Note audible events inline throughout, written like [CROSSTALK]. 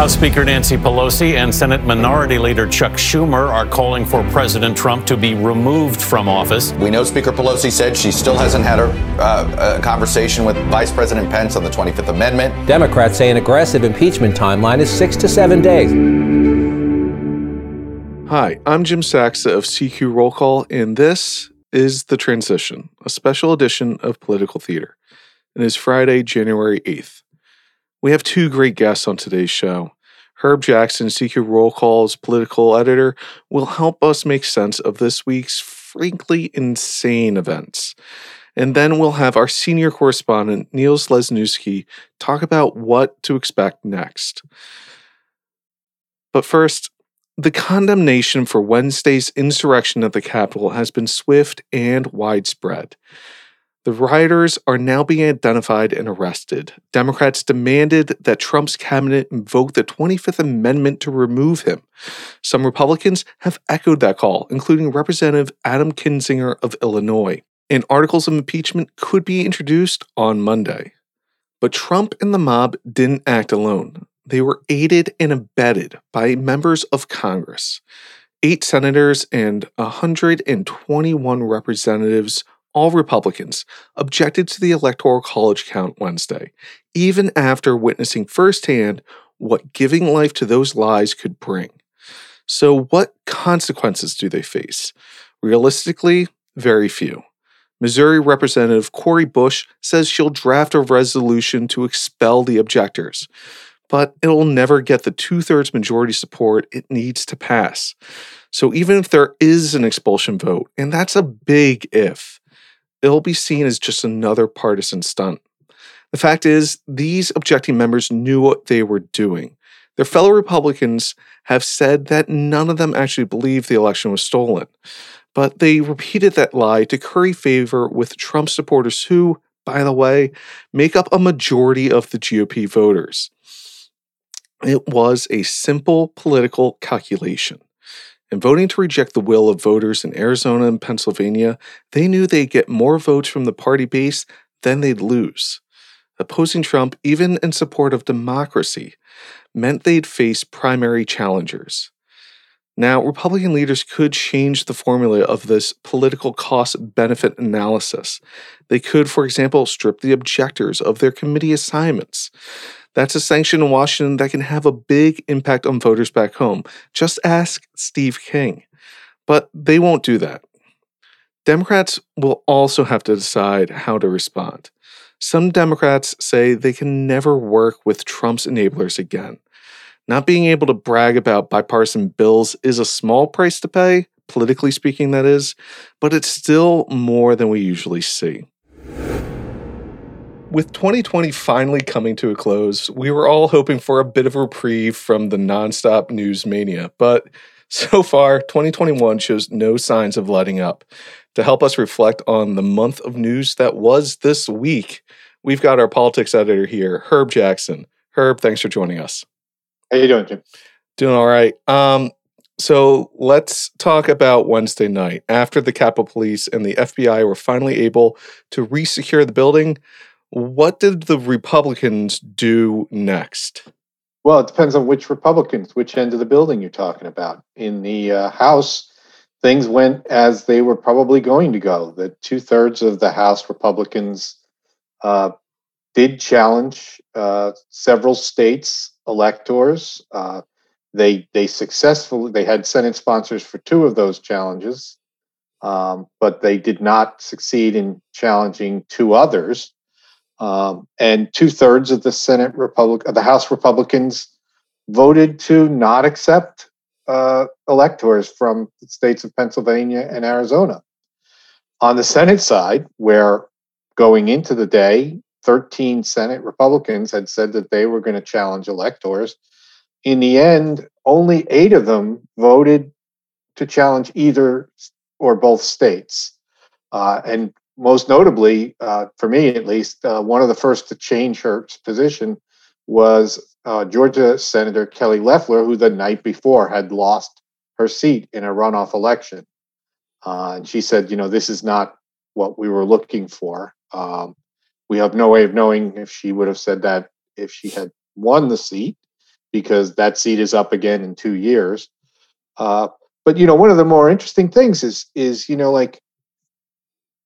House Speaker Nancy Pelosi and Senate Minority Leader Chuck Schumer are calling for President Trump to be removed from office. We know Speaker Pelosi said she still hasn't had a, uh, a conversation with Vice President Pence on the 25th Amendment. Democrats say an aggressive impeachment timeline is six to seven days. Hi, I'm Jim Saksa of CQ Roll Call, and this is The Transition, a special edition of Political Theater. It is Friday, January 8th. We have two great guests on today's show. Herb Jackson, CQ Roll Call's political editor, will help us make sense of this week's frankly insane events. And then we'll have our senior correspondent, Niels Lesniewski, talk about what to expect next. But first, the condemnation for Wednesday's insurrection at the Capitol has been swift and widespread. The rioters are now being identified and arrested. Democrats demanded that Trump's cabinet invoke the 25th Amendment to remove him. Some Republicans have echoed that call, including Representative Adam Kinzinger of Illinois. And articles of impeachment could be introduced on Monday. But Trump and the mob didn't act alone. They were aided and abetted by members of Congress. Eight senators and 121 representatives all Republicans, objected to the Electoral College count Wednesday, even after witnessing firsthand what giving life to those lies could bring. So, what consequences do they face? Realistically, very few. Missouri Representative Cori Bush says she'll draft a resolution to expel the objectors, but it'll never get the two thirds majority support it needs to pass. So, even if there is an expulsion vote, and that's a big if, it'll be seen as just another partisan stunt. The fact is, these objecting members knew what they were doing. Their fellow Republicans have said that none of them actually believed the election was stolen, but they repeated that lie to curry favor with Trump supporters who, by the way, make up a majority of the GOP voters. It was a simple political calculation. In voting to reject the will of voters in Arizona and Pennsylvania, they knew they'd get more votes from the party base than they'd lose. Opposing Trump, even in support of democracy, meant they'd face primary challengers. Now, Republican leaders could change the formula of this political cost benefit analysis. They could, for example, strip the objectors of their committee assignments. That's a sanction in Washington that can have a big impact on voters back home. Just ask Steve King. But they won't do that. Democrats will also have to decide how to respond. Some Democrats say they can never work with Trump's enablers again. Not being able to brag about bipartisan bills is a small price to pay, politically speaking, that is, but it's still more than we usually see. With 2020 finally coming to a close, we were all hoping for a bit of reprieve from the nonstop news mania, but so far, 2021 shows no signs of letting up. To help us reflect on the month of news that was this week, we've got our politics editor here, Herb Jackson. Herb, thanks for joining us. How you doing, Jim? Doing all right. Um, so let's talk about Wednesday night. After the Capitol Police and the FBI were finally able to resecure the building, what did the Republicans do next? Well, it depends on which Republicans, which end of the building you're talking about. In the uh, House, things went as they were probably going to go. The two thirds of the House Republicans uh, did challenge uh, several states' electors. Uh, they they successfully they had Senate sponsors for two of those challenges, um, but they did not succeed in challenging two others. Um, and two thirds of the Senate Republic, of the House Republicans voted to not accept uh, electors from the states of Pennsylvania and Arizona. On the Senate side, where going into the day, 13 Senate Republicans had said that they were going to challenge electors. In the end, only eight of them voted to challenge either or both states. Uh, and most notably, uh, for me at least, uh, one of the first to change her position was uh, Georgia Senator Kelly Loeffler, who the night before had lost her seat in a runoff election. Uh, and she said, you know, this is not what we were looking for. Um, we have no way of knowing if she would have said that if she had won the seat. because that seat is up again in two years. Uh, but you know, one of the more interesting things is is you know like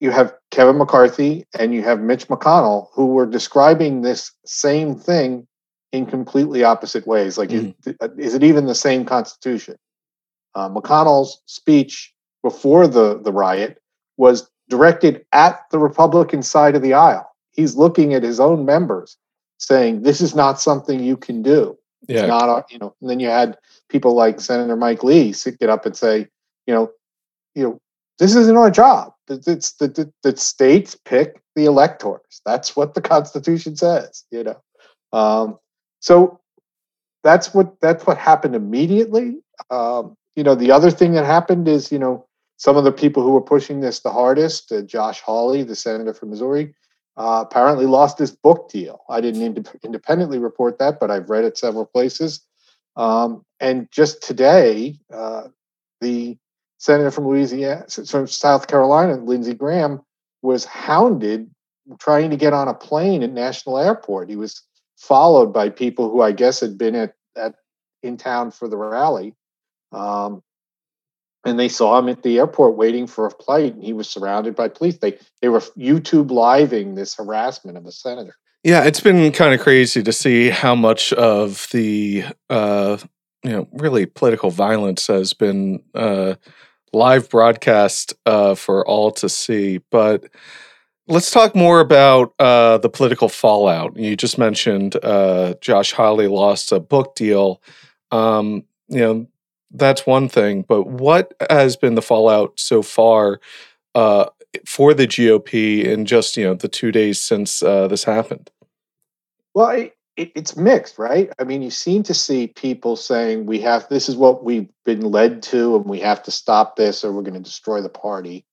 you have Kevin McCarthy and you have Mitch McConnell who were describing this same thing in completely opposite ways. Like, mm. is, is, it even the same Constitution? Uh, McConnell's speech before the the riot was directed at the Republican side of the aisle. He's looking at his own members, saying, "This is not something you can do." Yeah. It's not, you know. And then you had people like Senator Mike Lee get up and say, you know, you know, this isn't our job. It's the, the, the states pick the electors. That's what the Constitution says. You know, um, so that's what that's what happened immediately. Um, you know, the other thing that happened is, you know, some of the people who were pushing this the hardest, uh, Josh Hawley, the senator from Missouri, uh, apparently lost his book deal. I didn't ind- independently report that, but I've read it several places. Um, and just today, uh, the senator from Louisiana, from South Carolina, Lindsey Graham, was hounded trying to get on a plane at National Airport. He was followed by people who I guess had been at, at in town for the rally. Um, and they saw him at the airport waiting for a flight and he was surrounded by police. They they were youtube living this harassment of a senator. Yeah it's been kind of crazy to see how much of the uh you know really political violence has been uh live broadcast uh for all to see. But let's talk more about uh the political fallout. You just mentioned uh josh hawley lost a book deal. Um you know that's one thing. But what has been the fallout so far uh, for the GOP in just you know the two days since uh, this happened? Well, it, it, it's mixed, right? I mean, you seem to see people saying we have this is what we've been led to, and we have to stop this, or we're going to destroy the party.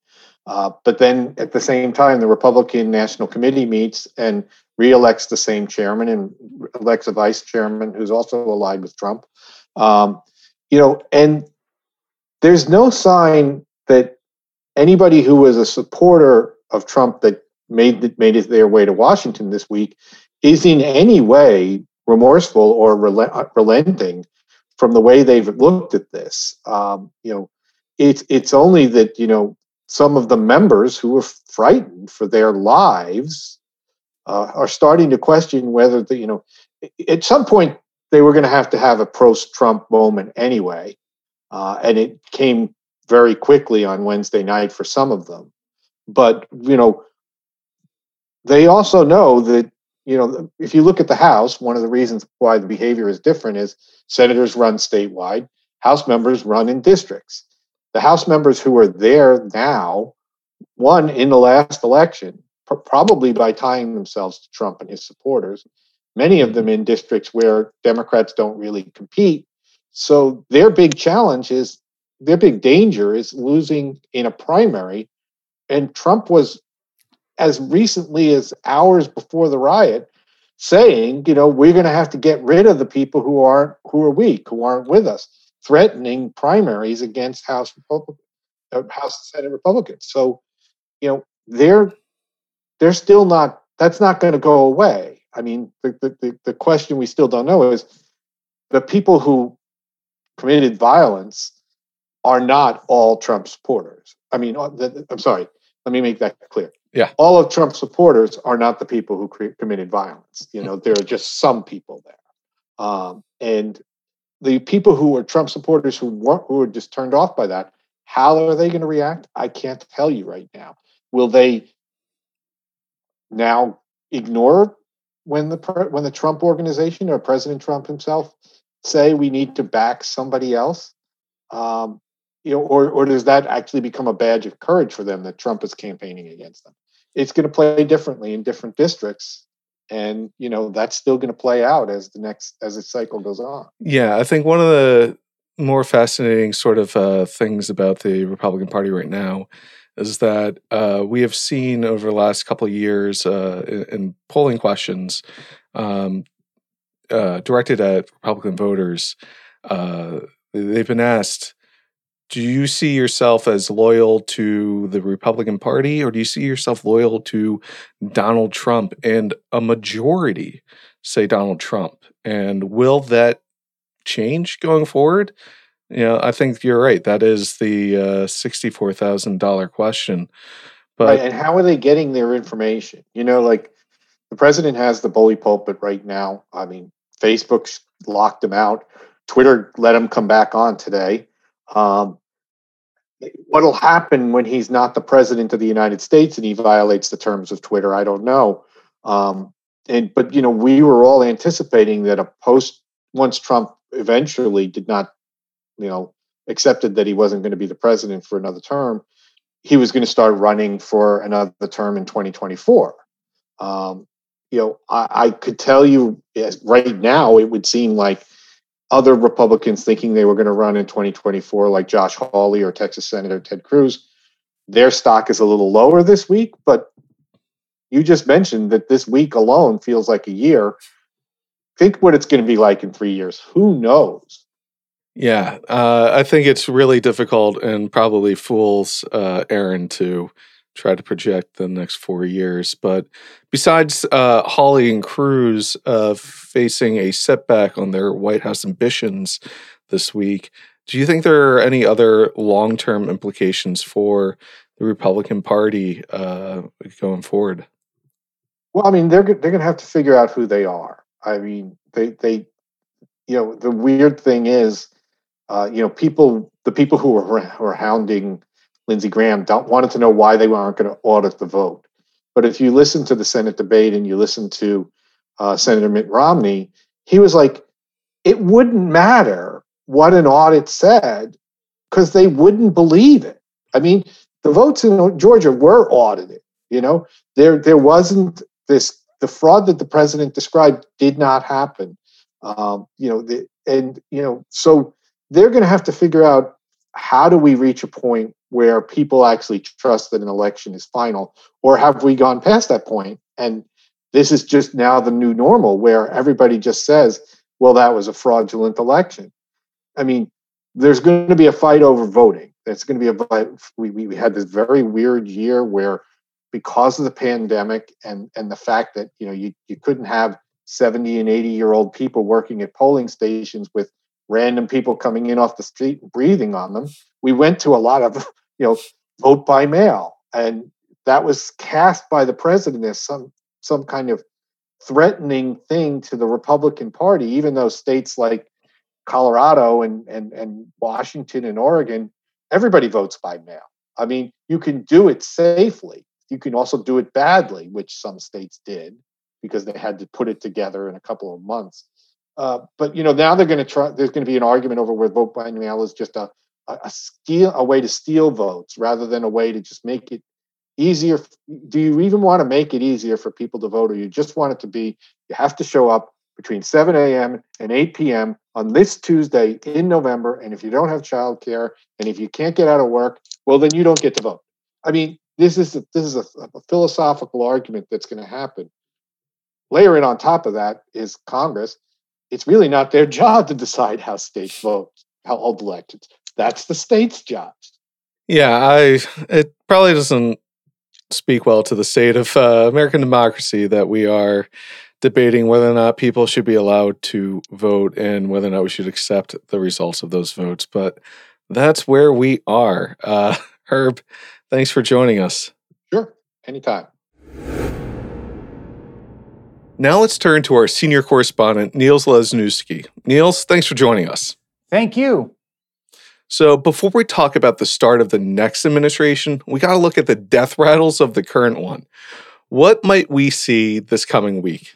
Uh, but then at the same time, the Republican National Committee meets and reelects the same chairman and elects a vice chairman who's also allied with Trump. Um, you know, and there's no sign that anybody who was a supporter of Trump that made made it their way to Washington this week is in any way remorseful or rel- relenting from the way they've looked at this. Um, you know, it's it's only that you know some of the members who were frightened for their lives uh, are starting to question whether the you know at some point they were going to have to have a post-Trump moment anyway, uh, and it came very quickly on Wednesday night for some of them. But you know, they also know that you know if you look at the House, one of the reasons why the behavior is different is senators run statewide, House members run in districts. The House members who are there now won in the last election, probably by tying themselves to Trump and his supporters many of them in districts where Democrats don't really compete. So their big challenge is their big danger is losing in a primary. And Trump was, as recently as hours before the riot, saying, you know, we're going to have to get rid of the people who aren't who are weak, who aren't with us, threatening primaries against House Republican, uh, House and Senate Republicans. So, you know, they're they're still not. That's not going to go away. I mean, the, the, the question we still don't know is the people who committed violence are not all Trump supporters. I mean, I'm sorry, let me make that clear. Yeah. All of Trump's supporters are not the people who cre- committed violence. You know, there are just some people there. Um, and the people who are Trump supporters who weren't, who were just turned off by that, how are they going to react? I can't tell you right now. Will they now ignore when the when the Trump organization or President Trump himself say we need to back somebody else? Um, you know, or or does that actually become a badge of courage for them that Trump is campaigning against them? It's going to play differently in different districts, and you know that's still going to play out as the next as the cycle goes on. Yeah, I think one of the more fascinating sort of uh, things about the Republican Party right now is that uh, we have seen over the last couple of years uh, in, in, polling questions um, uh, directed at Republican voters, uh, they've been asked, do you see yourself as loyal to the Republican Party or do you see yourself loyal to Donald Trump? And a majority say Donald Trump. And will that change going forward? Know, I think you're right. That is the uh, sixty-four thousand dollar question. But right, and how are they getting their information? You know, like the president has the bully pulpit right now. I mean, Facebook's locked him out. Twitter let him come back on today. Um, what'll happen when he's not the president of the United States and he violates the terms of Twitter? I don't know. Um, and but you know, we were all anticipating that a post once Trump eventually did not, you know, accepted that he wasn't going to be the president for another term, he was going to start running for another term in 2024. Um, you know, I, I could tell you right now, it would seem like other Republicans thinking they were going to run in 2024, like Josh Hawley or Texas Senator Ted Cruz, their stock is a little lower this week. But you just mentioned that this week alone feels like a year. Think what it's going to be like in three years. Who knows? Yeah, uh, I think it's really difficult and probably fools uh, Aaron to try to project the next four years. But besides uh, Hawley and Cruz uh, facing a setback on their White House ambitions this week, do you think there are any other long term implications for the Republican Party uh, going forward? Well, I mean, they're they're going to have to figure out who they are. I mean, they they, you know, the weird thing is, uh, you know, people the people who were, who are hounding Lindsey Graham don't, wanted to know why they weren't going to audit the vote. But if you listen to the Senate debate and you listen to uh, Senator Mitt Romney, he was like, it wouldn't matter what an audit said because they wouldn't believe it. I mean, the votes in Georgia were audited. You know, there there wasn't this the fraud that the president described did not happen. Um, you know, the, and you know, so they're going to have to figure out how do we reach a point where people actually trust that an election is final? Or have we gone past that point and this is just now the new normal where everybody just says well that was a fraudulent election. I mean there's going to be a fight over voting. It's going to be a we, we had this very weird year where because of the pandemic and and the fact that you know you, you couldn't have 70 and 80 year old people working at polling stations with random people coming in off the street and breathing on them. We went to a lot of, [LAUGHS] you know, vote by mail, and that was cast by the president as some some kind of threatening thing to the Republican Party, even though states like Colorado and and and Washington and Oregon, everybody votes by mail. I mean, you can do it safely. You can also do it badly, which some states did because they had to put it together in a couple of months. Uh, but you know now they're going to try. There's going to be an argument over where vote by mail is just a a, a steal a way to steal votes rather than a way to just make it easier. Do you even want to make it easier for people to vote, or you just want it to be you have to show up between 7 a.m. and 8 p.m. on this Tuesday in November, and if you don't have childcare and if you can't get out of work, well then you don't get to vote. I mean, this is a, this is a, a philosophical argument that's going to happen. Layering on top of that is Congress it's really not their job to decide how states vote, how hold elections. That's the state's job. Yeah, I it probably doesn't speak well to the state of uh, American democracy that we are debating whether or not people should be allowed to vote and whether or not we should accept the results of those votes. But that's where we are. Uh, [LAUGHS] Herb, thanks for joining us. Sure, anytime. Now let's turn to our senior correspondent, Niels Lesniewski. Niels, thanks for joining us. Thank you. So, before we talk about the start of the next administration, we got to look at the death rattles of the current one. What might we see this coming week?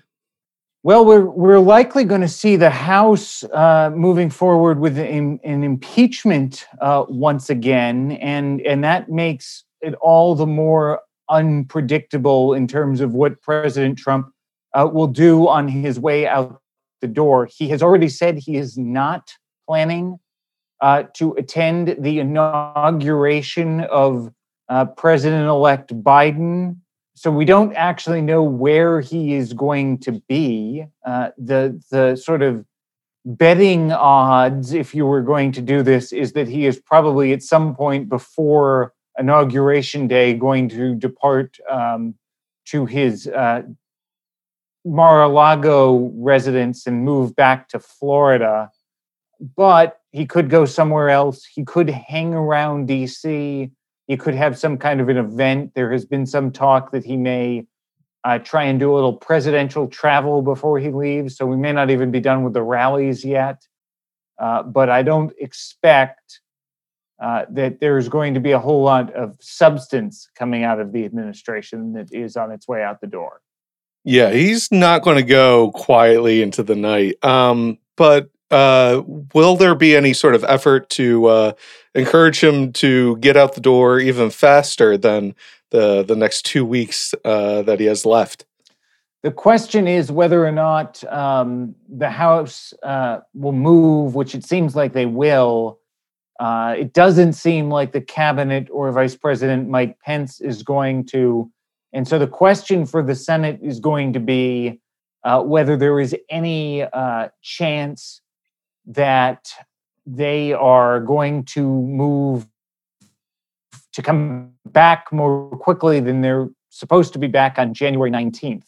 Well, we're, we're likely going to see the House uh, moving forward with an, an impeachment uh, once again, and, and that makes it all the more unpredictable in terms of what President Trump uh, will do on his way out the door. He has already said he is not planning uh, to attend the inauguration of uh, President elect Biden. So we don't actually know where he is going to be. Uh, the, the sort of betting odds, if you were going to do this, is that he is probably at some point before inauguration day going to depart um, to his uh, Mar-a-Lago residence and move back to Florida. but he could go somewhere else. He could hang around DC. He could have some kind of an event. There has been some talk that he may uh, try and do a little presidential travel before he leaves. So we may not even be done with the rallies yet. Uh, but I don't expect uh, that there's going to be a whole lot of substance coming out of the administration that is on its way out the door. Yeah, he's not going to go quietly into the night. Um, but uh, will there be any sort of effort to uh, encourage him to get out the door even faster than the the next two weeks uh, that he has left? The question is whether or not um, the House uh, will move, which it seems like they will. Uh, it doesn't seem like the cabinet or Vice President Mike Pence is going to. And so the question for the Senate is going to be uh, whether there is any uh, chance that they are going to move to come back more quickly than they're supposed to be back on January 19th.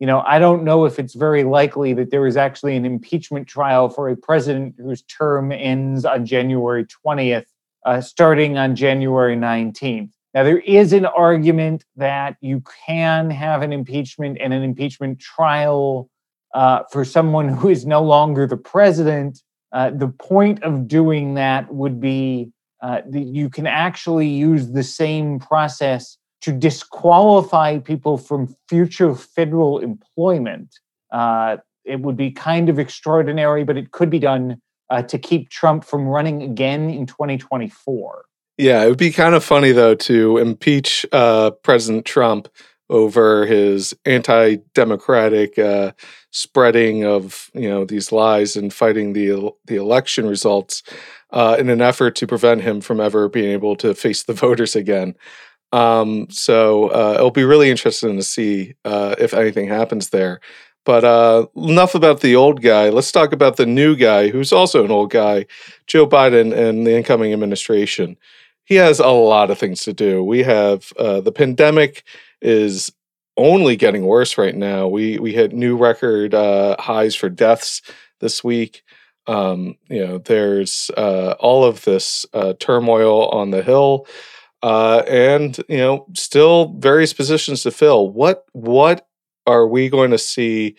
You know, I don't know if it's very likely that there is actually an impeachment trial for a president whose term ends on January 20th, uh, starting on January 19th. Now, there is an argument that you can have an impeachment and an impeachment trial uh, for someone who is no longer the president uh, the point of doing that would be uh, that you can actually use the same process to disqualify people from future federal employment. Uh, it would be kind of extraordinary, but it could be done uh, to keep Trump from running again in 2024. Yeah, it would be kind of funny though to impeach uh, President Trump over his anti-democratic uh, spreading of you know these lies and fighting the the election results uh, in an effort to prevent him from ever being able to face the [LAUGHS] voters again. Um, so uh, it'll be really interesting to see uh, if anything happens there. But uh, enough about the old guy. Let's talk about the new guy, who's also an old guy, Joe Biden and the incoming administration. He has a lot of things to do. We have uh, the pandemic is only getting worse right now. We we hit new record uh, highs for deaths this week. Um, you know, there's uh, all of this uh, turmoil on the hill, uh, and you know, still various positions to fill. What what are we going to see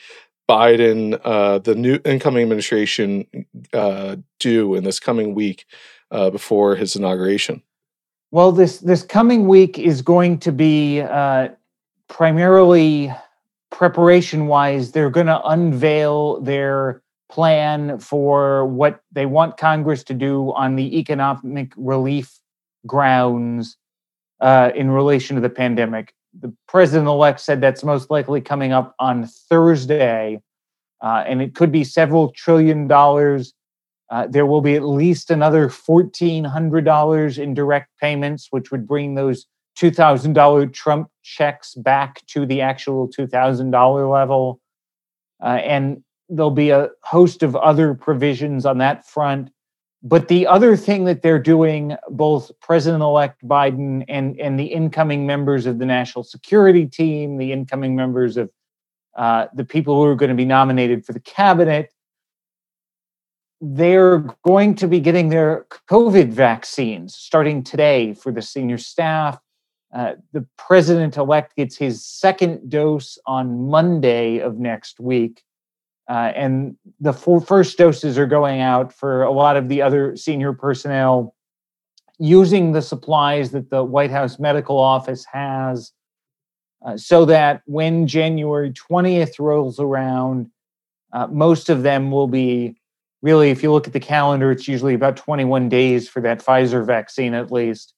Biden, uh, the new incoming administration, uh, do in this coming week before his inauguration? Well, this this coming week is going to be uh, primarily preparation wise. They're going to unveil their plan for what they want Congress to do on the economic relief grounds uh, in relation to the pandemic. The president elect said that's most likely coming up on Thursday, uh, and it could be several trillion dollars uh, there will be at least another $1,400 in direct payments, which would bring those $2,000 Trump checks back to the actual $2,000 level. Uh, and there'll be a host of other provisions on that front. But the other thing that they're doing, both President elect Biden and, and the incoming members of the national security team, the incoming members of uh, the people who are going to be nominated for the cabinet, they're going to be getting their COVID vaccines starting today for the senior staff. Uh, the president elect gets his second dose on Monday of next week. Uh, and the first doses are going out for a lot of the other senior personnel using the supplies that the White House Medical Office has uh, so that when January 20th rolls around, uh, most of them will be really, if you look at the calendar, it's usually about 21 days for that Pfizer vaccine at least.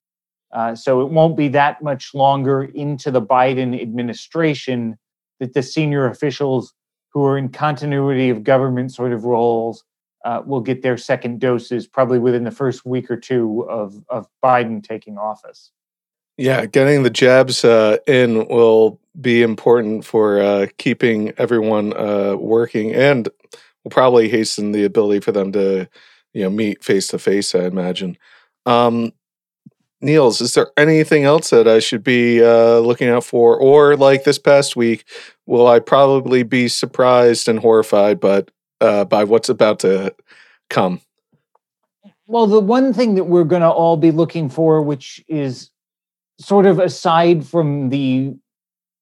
Uh, so it won't be that much longer into the Biden administration that the senior officials who are in continuity of government sort of roles uh, will get their second doses probably within the first week or two of, of Biden taking office. Yeah, getting the jabs uh, in will be important for uh, keeping everyone uh, working and will probably hasten the ability for them to, you know, meet face to face. I imagine. Um, Niels, is there anything else that I should be uh, looking out for, or like this past week, will I probably be surprised and horrified, but uh, by what's about to come? Well, the one thing that we're going to all be looking for, which is sort of aside from the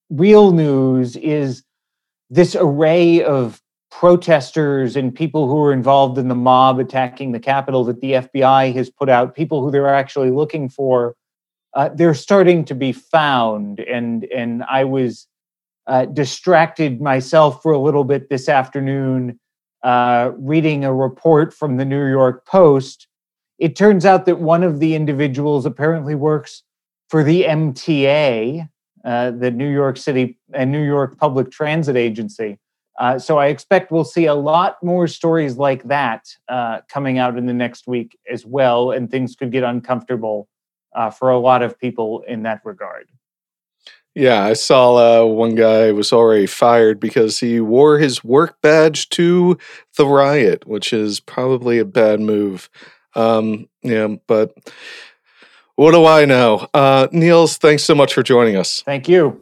real news, is this array of protesters and people who were involved in the mob attacking the Capitol that the FBI has put out, people who they're actually looking for. Uh, they're starting to be found, and and I was uh, distracted myself for a little bit this afternoon, uh, reading a report from the New York Post. It turns out that one of the individuals apparently works for the MTA, uh, the New York City and New York Public Transit Agency. Uh, so I expect we'll see a lot more stories like that uh, coming out in the next week as well, and things could get uncomfortable uh, for a lot of people in that regard. Yeah, I saw uh, one guy was already fired because he wore his work badge to the riot, which is probably a bad move. Um, yeah, but what do I know? Uh, Niels, thanks so much for joining us. Thank you.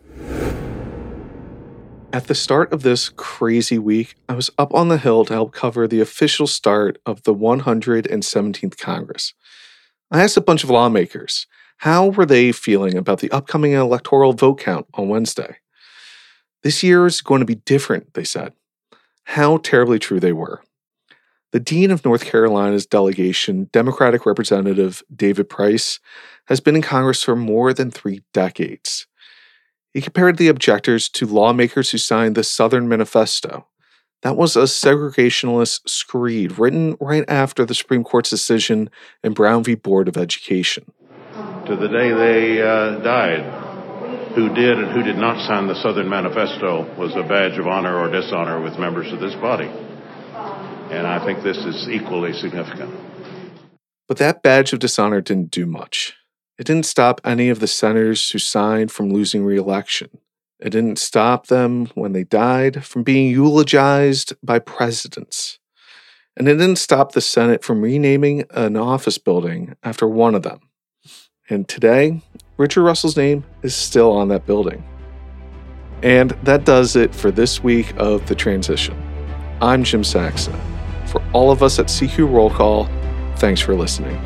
At the start of this crazy week, I was up on the Hill to help cover the official start of the 117th Congress. I asked a bunch of lawmakers how were they feeling about the upcoming electoral vote count on Wednesday. This year is going to be different, they said. How terribly true they were. The Dean of North Carolina's delegation, Democratic Representative David Price, has been in Congress for more than three decades. He compared the objectors to lawmakers who signed the Southern Manifesto. That was a segregationist screed written right after the Supreme Court's decision in Brown v. Board of Education. To the day they uh, died, who did and who did not sign the Southern Manifesto was a badge of honor or dishonor with members of this body. And I think this is equally significant. But that badge of dishonor didn't do much. It didn't stop any of the senators who signed from losing re election. It didn't stop them when they died from being eulogized by presidents. And it didn't stop the Senate from renaming an office building after one of them. And today, Richard Russell's name is still on that building. And that does it for this week of The Transition. I'm Jim Saksa. For all of us at CQ Roll Call, thanks for listening.